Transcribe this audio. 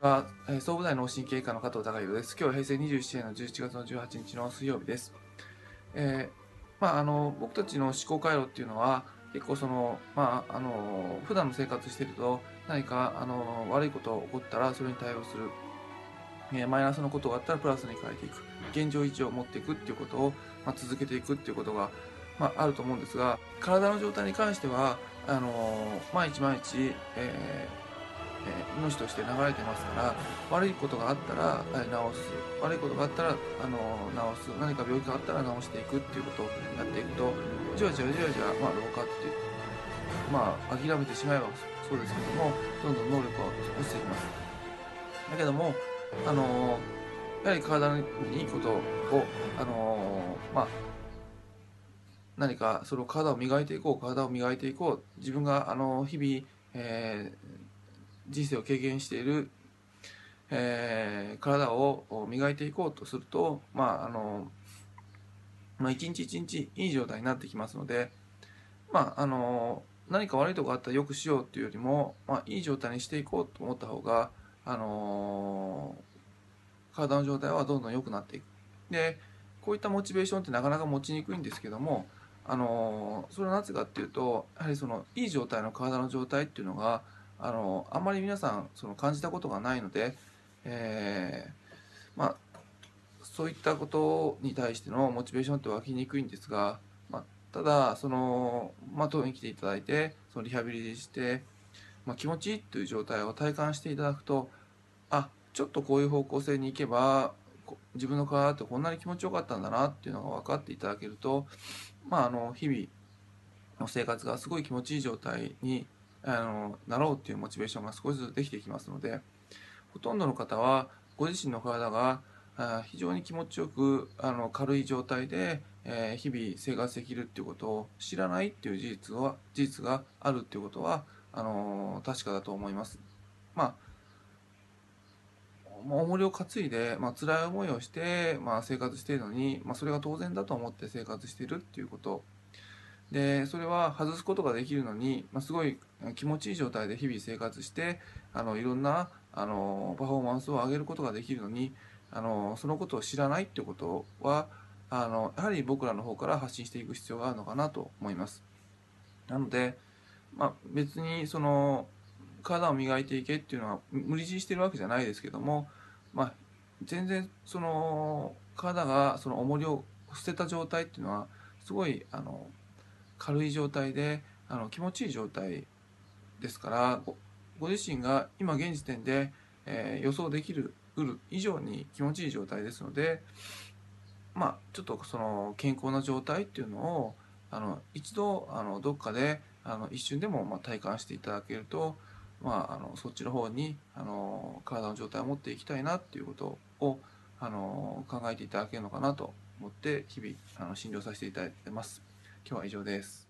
は、総武大脳神経科の加藤孝弘です。今日は平成27年の11月の18日の水曜日です。えーまあ、あの、僕たちの思考回路っていうのは、結構その、まあ、あの、普段の生活してると、何か、あの、悪いことが起こったら、それに対応する。えーマイナスのことがあったら、プラスに変えていく。現状維持を持っていくっていうことを、まあ、続けていくっていうことが、まあ、あると思うんですが、体の状態に関しては、あの、毎日毎日、えーえ命として流れてますから悪いことがあったらえ治す。悪いことがあったらあの治す。何か病気があったら治していくっていうことをやっていくとじわじわじわじわ、まあ、老化っていうまあ諦めてしまえばそうですけどもどんどん能力が落ちていきます。だけどもあのやはり体にいいことをあのまあ何かその体を磨いていこう体を磨いていこう自分があの日々、えー人生を経験している、えー体を磨いていこうとするとまああの、まあ、一日一日いい状態になってきますのでまああの何か悪いとこあったらよくしようっていうよりも、まあ、いい状態にしていこうと思った方があの体の状態はどんどん良くなっていく。でこういったモチベーションってなかなか持ちにくいんですけどもあのそれはなぜかっていうとやはりそのいい状態の体の状態っていうのがあのあんまり皆さんその感じたことがないので、えーまあそういったことに対してのモチベーションって湧きにくいんですが、まあ、ただその、まあ、当院に来ていただいてそのリハビリして、まあ、気持ちいいという状態を体感していただくとあちょっとこういう方向性に行けば自分の体ってこんなに気持ちよかったんだなっていうのが分かっていただけると、まあ、あの日々の生活がすごい気持ちいい状態にあのなろうっていうモチベーションが少しずつできてきますのでほとんどの方はご自身の体があ非常に気持ちよくあの軽い状態で、えー日々生活できるっていうことを知らないっていう事実は事実があるっていうことはあの確かだと思います。まあ重りを担いで、まあ辛い思いをして、まあ、生活しているのに、まあ、それが当然だと思って生活しているっていうことでそれは外すことができるのに、まあ、すごい気持ちいい状態で日々生活してあのいろんなあのパフォーマンスを上げることができるのにあのそのことを知らないってことはあのやはり僕らの方から発信していく必要があるのかなと思います。なので、まあ、別にその体を磨いていけっていうのは無理強いしてるわけじゃないですけども、まあ、全然その体がその重りを捨てた状態っていうのはすごいあの軽い状態であの気持ちいい状態ですからご自身が今現時点で、えー予想できる以上に気持ちいい状態ですのでまあちょっとその健康な状態っていうのをあの一度あのどっかであの一瞬でもま体感していただけると、まあ、あのそっちの方にあの体の状態を持っていきたいなっていうことをあの考えていただけるのかなと思って日々あの診療させていただいてます。今日は以上です。